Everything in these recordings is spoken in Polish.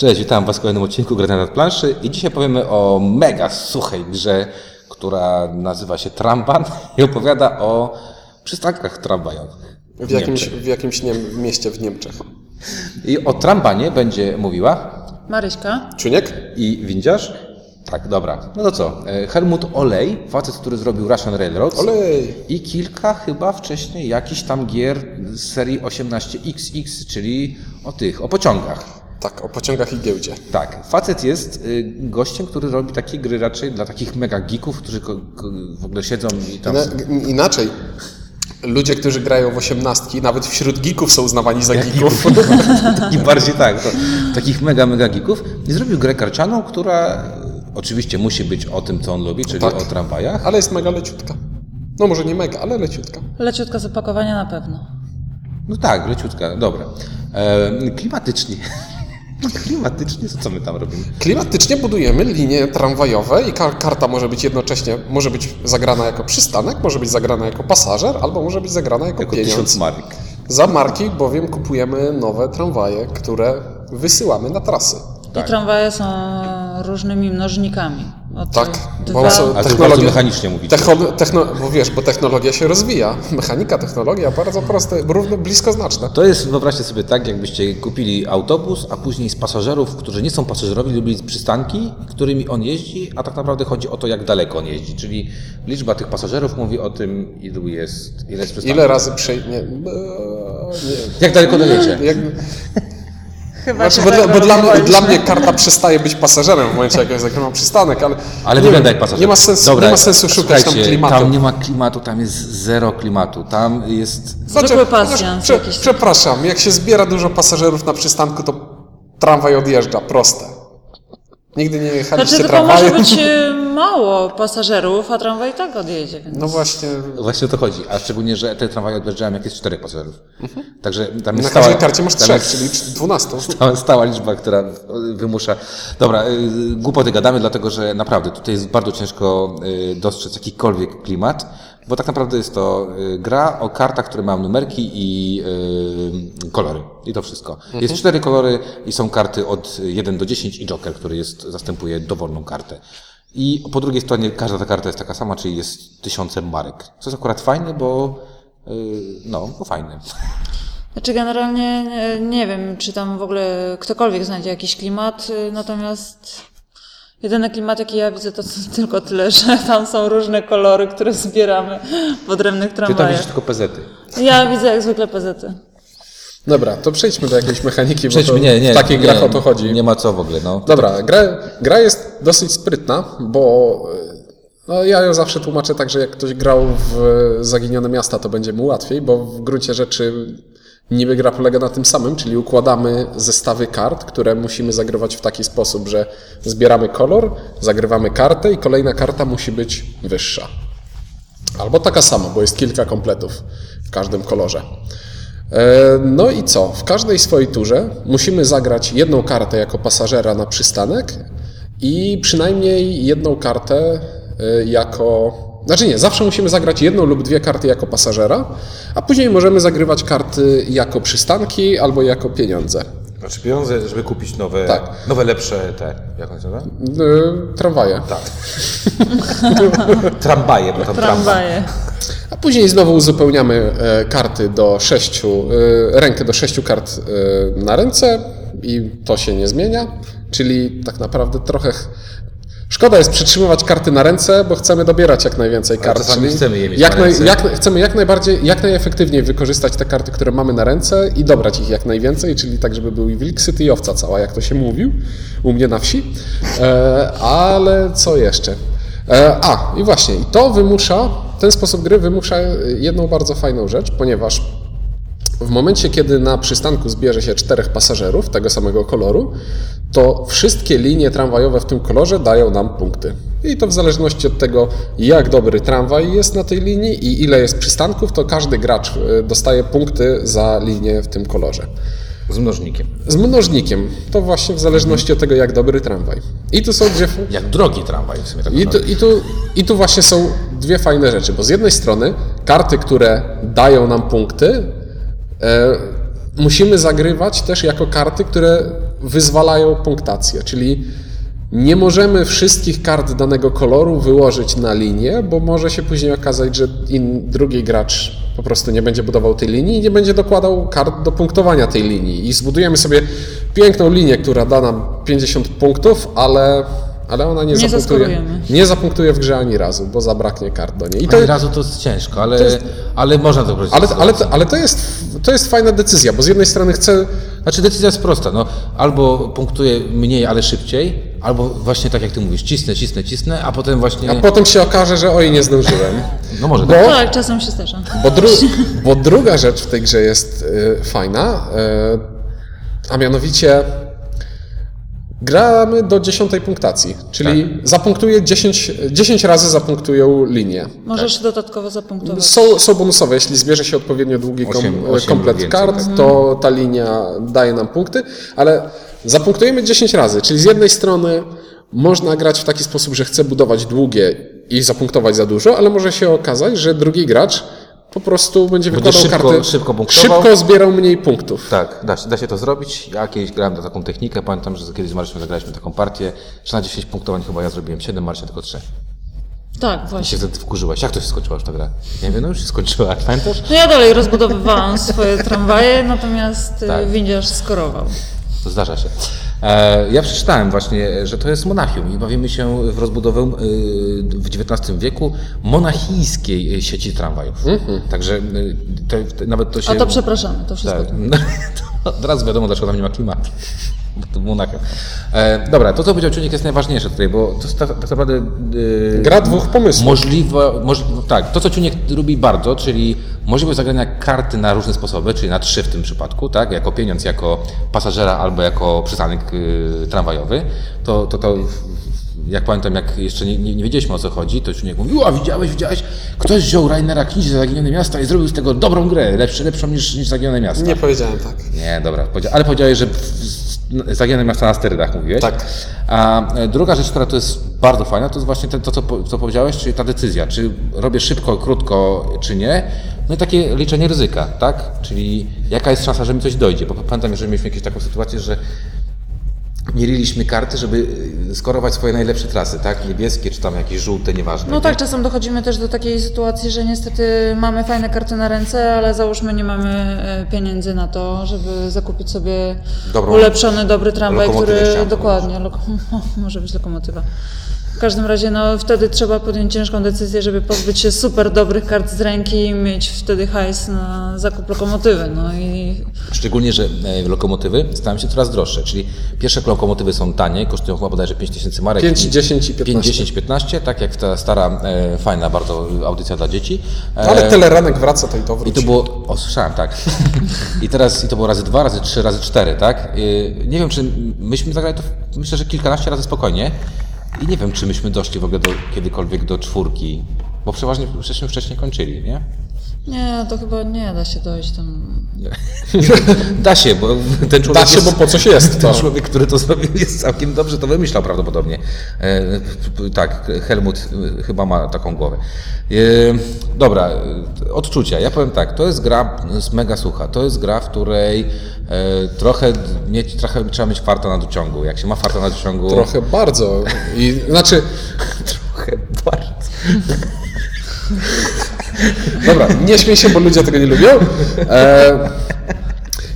Cześć, witam Was w kolejnym odcinku Gry na planszy i dzisiaj powiemy o mega suchej grze, która nazywa się Tramban i opowiada o przystankach tramwajowych. W jakimś, w jakimś nie, mieście w Niemczech. I o Trambanie będzie mówiła Maryśka. Czuniek? i windziarz. Tak, dobra. No to co? E, Helmut Olej, facet, który zrobił Russian Railroads. Olej! I kilka chyba wcześniej jakichś tam gier z serii 18XX, czyli o tych, o pociągach. Tak, o pociągach i giełdzie. Tak, facet jest y, gościem, który robi takie gry raczej dla takich mega geeków, którzy w ogóle siedzą i tam... Ina- inaczej. Ludzie, którzy grają w osiemnastki, nawet wśród geeków są uznawani za geeków. I bardziej tak, to, takich mega, mega geeków. I zrobił grę karcianą, która oczywiście musi być o tym, co on lubi, czyli Tak. o tramwajach. Ale jest mega leciutka. No może nie mega, ale leciutka. Leciutka z opakowania na pewno. No tak, leciutka, dobra. E, klimatycznie. klimatycznie, to co my tam robimy? Klimatycznie budujemy linie tramwajowe i kar- karta może być jednocześnie, może być zagrana jako przystanek, może być zagrana jako pasażer, albo może być zagrana jako, Jako pieniądz. tysiąc mark. Za marki bowiem kupujemy nowe tramwaje, które wysyłamy na trasy. Tak. I tramwaje są różnymi mnożnikami. Od Tak, dwa... bo technologia, mechanicznie mówicie. Techno, techno, bo wiesz, bo technologia się rozwija. Mechanika, technologia bardzo proste, równo blisko znaczne. To jest, wyobraźcie sobie tak, jakbyście kupili autobus, a później z pasażerów, którzy nie są pasażerowi, lubili przystanki, którymi on jeździ, a tak naprawdę chodzi o to, jak daleko on jeździ. Czyli liczba tych pasażerów mówi o tym, ilu jest, ile jest przystanków. Ile razy przej... Nie, nie. Jak daleko dojedzie? Jak, Chyba znaczy, się bo, dla, tak bo dla, mnie, rozmawialiśmy. dla mnie karta przestaje być pasażerem w momencie, jak ja zakrywam przystanek, ale, Ale nie wygląda jak pasażer. Nie ma sensu, Dobra, nie ma sensu szukać tam klimatu. Tam nie ma klimatu, tam jest zero klimatu. Tam jest... Chociaż pasjans prze. Przepraszam, jak się zbiera dużo pasażerów na przystanku, to tramwaj odjeżdża, proste. Nigdy nie jechaliście Znaczy tylko tramwajem? może być e, mało pasażerów, a tramwaj i tak odjedzie, więc... No właśnie, Właśnie o to chodzi. A szczególnie, że te tramwaje odjeżdżają jak jest czterech pasażerów. Także tam Mhm. na jest każdej stała- karcie masz tam trzech, jest- czyli 12. Stała, stała liczba, która wymusza. Dobra, y, głupoty gadamy, dlatego że naprawdę tutaj jest bardzo ciężko y, dostrzec jakikolwiek klimat, bo tak naprawdę jest to y, gra o kartach, które mają numerki i y, kolory. I to wszystko. Jest cztery kolory i są karty od 1 do 10 i Joker, który jest, zastępuje dowolną kartę. I po drugiej stronie każda ta karta jest taka sama, czyli jest tysiące marek. Co jest akurat fajne, bo y, no, bo fajne. Znaczy generalnie nie, nie wiem, czy tam w ogóle ktokolwiek znajdzie jakiś klimat, y, natomiast jedyny klimat, jaki ja widzę, to tylko tyle, że tam są różne kolory, które zbieramy w odrębnych Ty tam tramwajach. widzisz tylko pezety. Ja widzę jak zwykle pezety. Dobra, to przejdźmy do jakiejś mechaniki, bo Przejdźmy, to nie, nie. w takich nie, grach o to chodzi. Nie ma co w ogóle, no. Dobra, gra, gra jest dosyć sprytna, bo e, no, ja ją zawsze tłumaczę tak, że jak ktoś grał w Zaginione Miasta, to będzie mu łatwiej, bo w gruncie rzeczy niby gra polega na tym samym, czyli układamy zestawy kart, które musimy zagrywać w taki sposób, że zbieramy kolor, zagrywamy kartę i kolejna karta musi być wyższa. Albo taka sama, bo jest kilka kompletów w każdym kolorze. E, No i co? W każdej swojej turze musimy zagrać jedną kartę jako pasażera na przystanek i przynajmniej jedną kartę e, jako. Znaczy nie, zawsze musimy zagrać jedną lub dwie karty jako pasażera, a później możemy zagrywać karty jako przystanki albo jako pieniądze. Znaczy pieniądze, żeby kupić nowe, Tak. nowe lepsze te, jak on się nazywa? E, Tramwaje. Tak. Tramwaje, bo tam. Tramwaje. A później znowu uzupełniamy e, karty do sześciu, e, rękę do sześciu kart na ręce i to się nie zmienia. Czyli tak naprawdę trochę. Szkoda jest przytrzymywać karty na ręce, bo chcemy dobierać jak najwięcej kart. czasami chcemy je mieć jak na ręce. jak, chcemy jak najbardziej, jak najefektywniej wykorzystać te karty, które mamy na ręce i dobrać ich jak najwięcej, czyli tak, żeby był i wilk syty i owca cała, jak to się mówił u mnie na wsi. E, ale co jeszcze? E, A, i właśnie, i to wymusza, ten sposób gry wymusza jedną bardzo fajną rzecz, ponieważ w momencie, kiedy na przystanku zbierze się czterech pasażerów tego samego koloru, to wszystkie linie tramwajowe w tym kolorze dają nam punkty. I to w zależności od tego, jak dobry tramwaj jest na tej linii i ile jest przystanków, to każdy gracz e, dostaje punkty za linię w tym kolorze. Z mnożnikiem. Z mnożnikiem. To właśnie w zależności od tego, jak dobry tramwaj. I tu są dwie, Jak drogi tramwaj w sumie tak i tu, i, tu, I tu właśnie są dwie fajne rzeczy, bo z jednej strony karty, które dają nam punkty, musimy zagrywać też jako karty, które wyzwalają punktację, czyli nie możemy wszystkich kart danego koloru wyłożyć na linię, bo może się później okazać, że in, drugi gracz po prostu nie będzie budował tej linii i nie będzie dokładał kart do punktowania tej linii. I zbudujemy sobie piękną linię, która da nam 50 punktów, ale, ale ona nie, Nie zapunktuje, nie zapunktuje w grze ani razu, bo zabraknie kart do niej. I to, Ani razu to jest ciężko, ale, ale można to wrócić. ale, ale, to, ale to, jest, to jest fajna decyzja, bo z jednej strony chcę Znaczy decyzja jest prosta, no albo punktuję mniej, ale szybciej, albo właśnie tak jak ty mówisz, cisnę, cisnę, cisnę, a potem właśnie... A potem się okaże, że oj, nie zdążyłem. No może Bo, tak. Tak, czasem się zdarza. bo, dru, bo druga rzecz w tej grze jest y, fajna, y, a mianowicie gramy do dziesiątej punktacji, czyli zapunktuje 10, 10 razy zapunktują linię. Możesz dodatkowo zapunktować. Są, są bonusowe, jeśli zbierze się odpowiednio długi kom, Osiem- osiem komplet więcej, kart, to ta linia daje nam punkty, ale zapunktujemy 10 razy, czyli z jednej strony można grać w taki sposób, że chce budować długie i zapunktować za dużo, ale może się okazać, że drugi gracz po prostu będzie Będzie wykładał szybko- karty, szybko punktował. szybko zbierał mniej punktów. Tak, da, się- da się to zrobić. Ja kiedyś grałem na taką technikę, pamiętam, że kiedyś z Marcinem zagraliśmy taką partię, że na 10 punktowań chyba ja zrobiłem 7, Marcin tylko 3. Tak, I właśnie. się wtedy wkurzyłaś. Jak to się skończyła już ta gra? Nie wiem, no już się skończyła, pamiętasz? No ja dalej rozbudowywałam swoje tramwaje, natomiast Tak. tak. windziarz skorował. To zdarza się. E, ja przeczytałem właśnie, że to jest Monachium i bawimy się w rozbudowę y, w XIX wieku monachijskiej y, sieci tramwajów. Także y, to, to, nawet to się... A to przepraszamy, to wszystko. Tak. No, od razu wiadomo, dlaczego tam nie ma klimatu. Monachium. E, dobra, to co powiedział Czujnik jest najważniejsze tutaj, bo to jest tak, tak naprawdę... y, Gra dwóch pomysłów. Możliwe, moż, tak, to co Ciuniek lubi bardzo, czyli możliwość zagrania karty na różne sposoby, czyli na trzy w tym przypadku, tak, jako pieniądz, jako pasażera albo jako przystanek y, tramwajowy, to, to, to jak pamiętam, jak jeszcze nie, nie, nie wiedzieliśmy o co chodzi, to Ciuniek mówił, a widziałeś, widziałeś, ktoś wziął Rainera Knizi za Zaginione Miasta i zrobił z tego dobrą grę, lepszy, lepszą niż, niż Zaginione Miasta. Nie powiedziałem tak. Nie, dobra, ale powiedziałeś, że Zaginione Miasta na sterydach mówiłeś. Tak. A e, druga rzecz, która to jest bardzo fajna, to jest właśnie te, to, co, co powiedziałeś, czyli ta decyzja, czy robię szybko, krótko, czy nie. No i takie liczenie ryzyka, tak? Czyli jaka jest szansa, że mi coś dojdzie. Bo pamiętam, że mieliśmy jakąś taką sytuację, że mieriliśmy karty, żeby skorować swoje najlepsze trasy, tak? Niebieskie, czy tam jakieś żółte, nieważne. No nie? tak, czasem dochodzimy też do takiej sytuacji, że niestety mamy fajne karty na ręce, ale załóżmy nie mamy e, pieniędzy na to, żeby zakupić sobie Dobrą ulepszony, dobry tramwaj, który dokładnie, loko, może być lokomotywa. W każdym razie no, wtedy trzeba podjąć ciężką decyzję, żeby pozbyć się super dobrych kart z ręki i mieć wtedy hajs na zakup lokomotywy. No i Szczególnie, że e, lokomotywy stają się coraz droższe, czyli pierwsze lokomotywy są tanie, kosztują chyba bodajże 5000 marek. 5, i- 10 i 15. 5, 10, 15, tak jak ta stara, e, fajna bardzo audycja dla dzieci. E, Ale teleranek wraca, to i to I wróci. to było, o słyszałem, tak. I teraz i to było razy dwa, razy trzy, razy cztery, tak? Y, Nie wiem, czy myśmy zagrali to, myślę, że kilkanaście razy spokojnie. I nie wiem, czy myśmy doszli w ogóle do, kiedykolwiek do czwórki, bo przeważnie żeśmy wcześniej kończyli, nie? Nie, to chyba nie da się dojść tam. Da się, bo ten człowiek Da się, jest, bo po coś jest Ten to. człowiek, który to zrobił, jest całkiem dobrze to wymyślał prawdopodobnie. E, tak, Helmut e, chyba ma taką głowę. E, dobra, e, odczucia. Ja powiem tak, to jest gra z mega sucha. To jest gra, w której e, trochę, mieć, trochę trzeba mieć farta na dociągu. Jak się ma farta na dociągu... Trochę bardzo. I, znaczy, trochę bardzo. Dobra, nie śmiej się, bo ludzie tego nie lubią. E,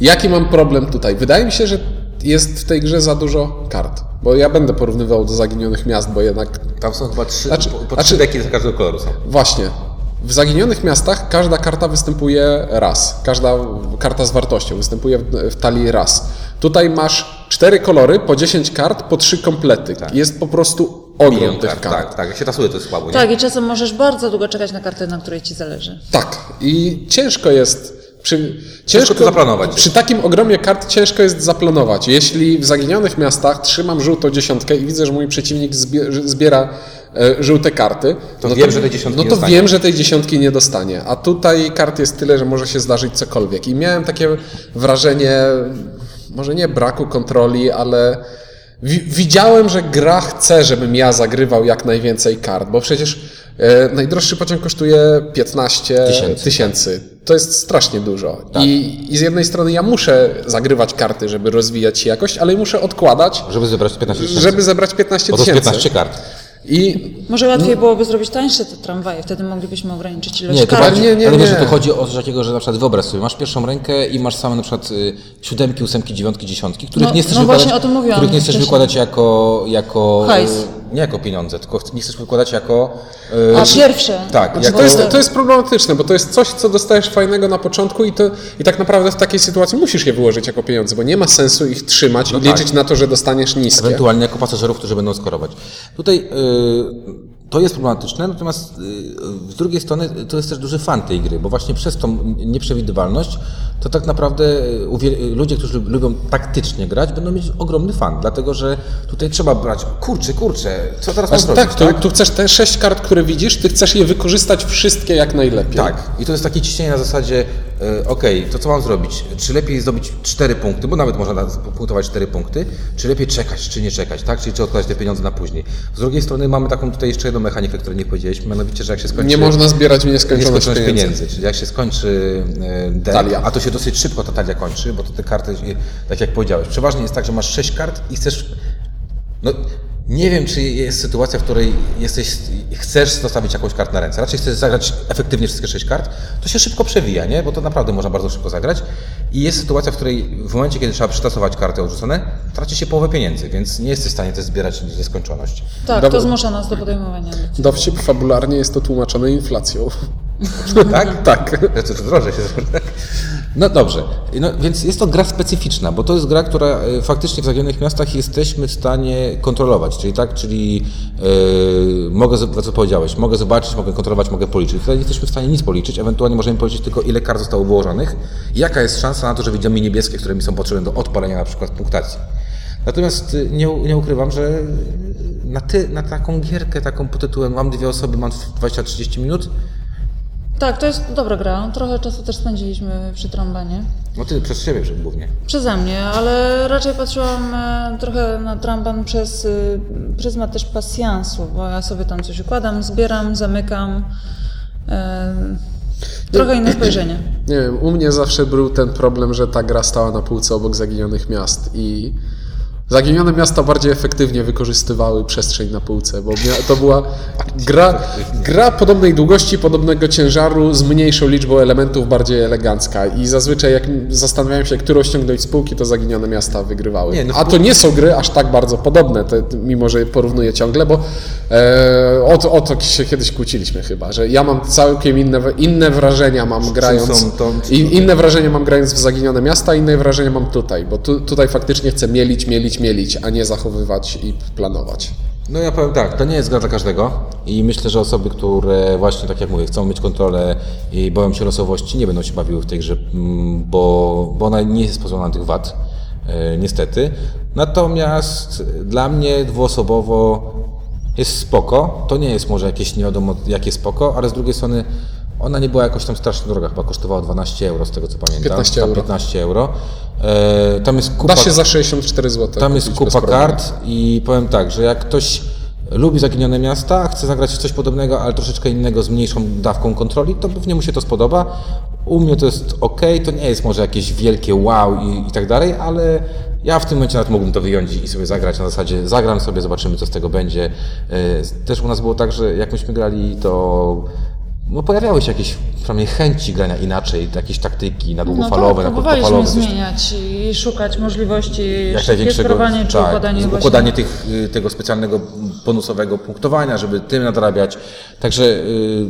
jaki mam problem tutaj? Wydaje mi się, że jest w tej grze za dużo kart. Bo ja będę porównywał do zaginionych miast, bo jednak Tam są chyba trzy, Znaczy- po, po znaczy- trzy deki z każdego koloru są. właśnie. W zaginionych miastach każda karta występuje raz. Każda karta z wartością występuje w, w talii raz. Tutaj masz cztery kolory, po 10 kart, po trzy komplety. Jest po prostu ogrom tych kart, kart. tak, tak. Jak się tasuje, to jest słabo, nie? Tak, i czasem możesz bardzo długo czekać na kartę, na której ci zależy. Tak. I ciężko jest. Przy, ciężko, to zaplanować. Przy takim ogromie kart ciężko jest zaplanować. Jeśli w zaginionych miastach trzymam żółtą dziesiątkę i widzę, że mój przeciwnik zbie, zbiera e, żółte karty, To no wiem, że tej dziesiątki no nie to dostanie. wiem, że tej dziesiątki nie dostanie. A tutaj kart jest tyle, że może się zdarzyć cokolwiek. I miałem takie wrażenie, może nie braku kontroli, ale widziałem, że gra chce, żebym ja zagrywał jak najwięcej kart, bo przecież E, najdroższy pociąg kosztuje 15 Tysięcy. tysięcy. To jest strasznie dużo. I, I z jednej strony ja muszę zagrywać karty, żeby rozwijać się jakoś, ale muszę odkładać, Żeby zebrać 15 tysięcy. żeby zebrać 15 Bo to jest tysięcy. 15 kart. I Może łatwiej byłoby zrobić tańsze te tramwaje, wtedy moglibyśmy ograniczyć ilość Nie, to kart. bardziej, nie, nie, ale wiesz, nie. że tu chodzi o coś takiego, że na przykład wyobraź sobie, masz pierwszą rękę i masz same na przykład y, siódemki, ósemki, dziewiątki, dziesiątki, których No- nie chcesz no wykładać, właśnie o tym mówiłam których nie chcesz wcześniej. wykładać jako, jako Hajs. Nie jako pieniądze, tylko nie chcesz wykładać jako y, A pierwsze. tak, Znaczy, jako, to jest, to jest problematyczne, bo to jest coś, co dostajesz fajnego na początku i, to, i tak naprawdę w takiej sytuacji musisz je wyłożyć jako pieniądze, bo nie ma sensu ich trzymać i tak. liczyć na to, że dostaniesz niskie. ewentualnie jako pasażerów, którzy będą skorować. Tutaj y, to jest problematyczne, natomiast y, z drugiej strony to jest też duży fan tej gry, bo właśnie przez tą nieprzewidywalność to tak naprawdę y, uwie- ludzie, którzy lub- lubią taktycznie grać, będą mieć ogromny fan, dlatego że tutaj trzeba brać, kurczę, kurczę, co teraz Aż zrobić, tak, tu, tu chcesz te sześć kart, które widzisz, ty chcesz je wykorzystać wszystkie jak najlepiej. Tak, i to jest takie ciśnienie na zasadzie, e, okej, to co mam zrobić? Czy lepiej zdobyć 4 punkty, bo nawet można na- punktować 4 punkty, czy lepiej czekać, czy nie czekać, tak? Czyli czy odkładać te pieniądze na później. Z drugiej strony mamy taką tutaj jeszcze jedną mechanikę, której nie powiedzieliśmy, mianowicie, że jak się skończy... Nie można zbierać nieskończoność nieskończoność pieniędzy. pieniędzy. Czyli jak się skończy e, deck, Talia. a to się dosyć szybko ta talia kończy, bo to te karty, e, tak jak powiedziałeś, przeważnie jest tak, że masz 6 kart i chcesz no, nie wiem, czy jest sytuacja, w której jesteś, chcesz zostawić jakąś kartę na ręce. Raczej chcesz zagrać efektywnie wszystkie sześć kart, to się szybko przewija, nie? Bo to naprawdę można bardzo szybko zagrać. I jest sytuacja, w której w momencie, kiedy trzeba przytasować karty odrzucone, traci się połowę pieniędzy, więc nie jesteś w stanie też zbierać w nieskończoność. Tak, to zmusza nas do podejmowania. Dowcip fabularnie jest to tłumaczone inflacją. Tak? tak. Że to, drożej się No dobrze, no, więc jest to gra specyficzna, bo to jest gra, która e, faktycznie w zagubionych miastach jesteśmy w stanie kontrolować, czyli tak, czyli e, mogę, co powiedziałeś, mogę zobaczyć, mogę kontrolować, mogę policzyć. Tutaj nie jesteśmy w stanie nic policzyć, ewentualnie możemy policzyć tylko ile kart zostało wyłożonych jaka jest szansa na to, że widzimy niebieskie, które mi są potrzebne do odpalenia na przykład punktacji. Natomiast y, nie, nie ukrywam, że na, ty, na taką gierkę, taką pod tytułem mam dwie osoby, mam 20-30 minut, Tak, to jest dobra gra. Trochę czasu też spędziliśmy przy trambanie. no ty przez siebie głównie. Przeze mnie, ale raczej patrzyłam e, trochę na tramban przez y, pryzmat też pasjansu, bo ja sobie tam coś układam, zbieram, zamykam. E, trochę inne spojrzenie. Nie wiem, u mnie zawsze był ten problem, że ta gra stała na półce obok zaginionych miast i zaginione miasta bardziej efektywnie wykorzystywały przestrzeń na półce, bo to była gra, gra podobnej długości, podobnego ciężaru, z mniejszą liczbą elementów, bardziej elegancka i zazwyczaj jak zastanawiałem się, którą ściągnąć z półki, to zaginione miasta wygrywały. Nie, no A to nie są gry aż tak bardzo podobne, te, mimo że porównuję ciągle, bo e, o, to, o to się kiedyś kłóciliśmy chyba, że ja mam całkiem inne, inne wrażenia mam grając inne wrażenie mam grając w Zaginione Miasta, inne wrażenie mam tutaj, bo tu, tutaj faktycznie chcę mielić, mielić, mielić, a nie zachowywać i planować. No ja powiem tak, to nie jest gra dla każdego i myślę, że osoby, które właśnie, tak jak mówię, chcą mieć kontrolę i boją się losowości, nie będą się bawiły w tej grze, mm, bo, bo ona nie jest pozbawiona tych wad, e, niestety. Natomiast dla mnie dwuosobowo jest spoko, to nie jest może jakieś nie wiadomo jakie spoko, ale z drugiej strony ona nie była jakoś tam strasznie droga, chyba kosztowała 12 euro z tego co pamiętam. 15 Tam euro. 15 euro. E, tam jest kupa... Da się za 64 zł. Tam jest kupa kart i powiem tak, że jak ktoś lubi zaginione miasta, chce zagrać w coś podobnego, ale troszeczkę innego, z mniejszą dawką kontroli, to pewnie mu się to spodoba. U mnie to jest ok, to nie jest może jakieś wielkie wow i, i tak dalej, ale ja w tym momencie nawet mógłbym to wyjąć i sobie zagrać na zasadzie zagram sobie, zobaczymy co z tego będzie. E, Też u nas było tak, że jak myśmy grali, to no, pojawiały się jakieś przynajmniej chęci grania inaczej, jakieś taktyki na No długofalowe, tak, na krótkofalowe. zmieniać i szukać możliwości jak największego czy tak, układanie tych, y, tego specjalnego bonusowego punktowania, żeby tym nadrabiać. Także y,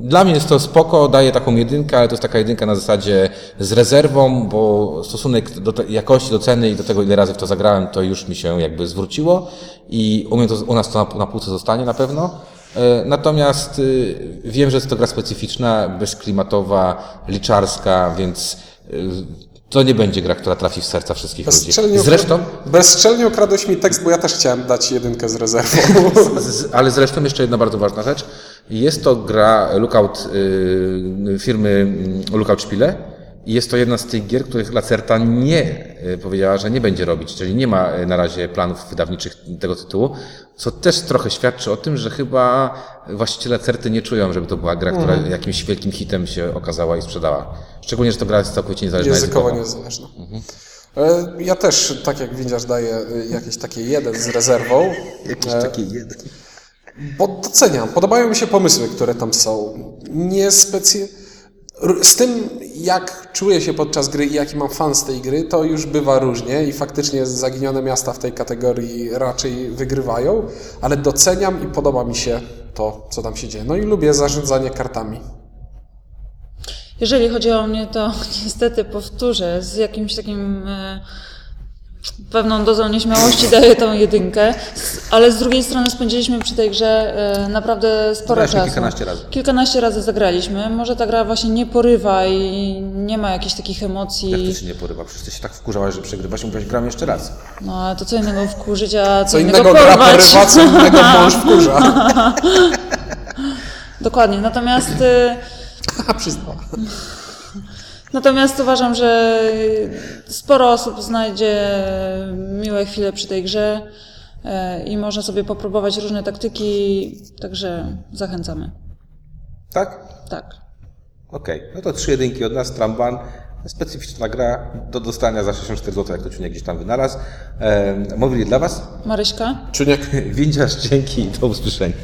dla mnie jest to spoko, daje taką jedynkę, ale to jest taka jedynka na zasadzie z rezerwą, bo stosunek do jakości, do ceny i do tego, ile razy w to zagrałem, to już mi się jakby zwróciło i u, mnie to, u nas to na, na półce zostanie na pewno. E, Natomiast y, wiem, że jest to gra specyficzna, bezklimatowa, liczarska, więc y, to nie będzie gra, która trafi w serca wszystkich ludzi. Bezczelnie, Zresztą, bezczelnie okradłeś mi tekst, bo ja też chciałem dać jedynkę z rezerwą. ale zresztą jeszcze jedna bardzo ważna rzecz. Jest to gra Lookout y, firmy mm, Lookout Spiele I jest to jedna z tych gier, których Lacerta nie e, powiedziała, że nie będzie robić, czyli nie ma e, na razie planów wydawniczych tego tytułu, co też trochę świadczy o tym, że chyba właściciele Lacerty nie czują, żeby to była gra, która jakimś wielkim hitem się okazała i sprzedała. Szczególnie, że to gra jest całkowicie niezależna. Językowo niezależna. E, Ja też, tak jak windziarz, daję jakieś takie jeden z rezerwą. Jakiś taki jeden. Bo doceniam, podobają mi się pomysły, które tam są. Nie specy... Z tym, jak czuję się podczas gry i jaki mam fan z tej gry, to już bywa różnie i faktycznie zaginione miasta w tej kategorii raczej wygrywają, ale doceniam i podoba mi się to, co tam się dzieje. No i lubię zarządzanie kartami. Jeżeli chodzi o mnie, to niestety powtórzę z jakimś takim e, pewną dozą nieśmiałości daję tą jedynkę, ale z drugiej strony spędziliśmy przy tej grze e, naprawdę sporo Zagraliśmy czasu. kilkanaście razy. Kilkanaście razy zagraliśmy. Może ta gra właśnie nie porywa i nie ma jakichś takich Jak emocji. to się nie porywa? Przecież ty się tak wkurzałaś, że przegrywasz i mówiłaś, gram jeszcze raz. No ale to co innego wkurzyć, a co, Co innego gra porwać. porywa, co innego mąż wkurza. Dokładnie. Natomiast e, Haha, przyznała. Natomiast uważam, że sporo osób znajdzie miłe chwile przy tej grze e, i można sobie popróbować różne taktyki, także zachęcamy. Tak? Tak. Okej, no to trzy jedynki od nas, Tramban. Specyficzna gra do dostania za 64 zł, jak to Ciuniek gdzieś tam wynalazł. E, mówili dla Was Maryśka? Czuniek, Windziarz, dzięki i do usłyszenia.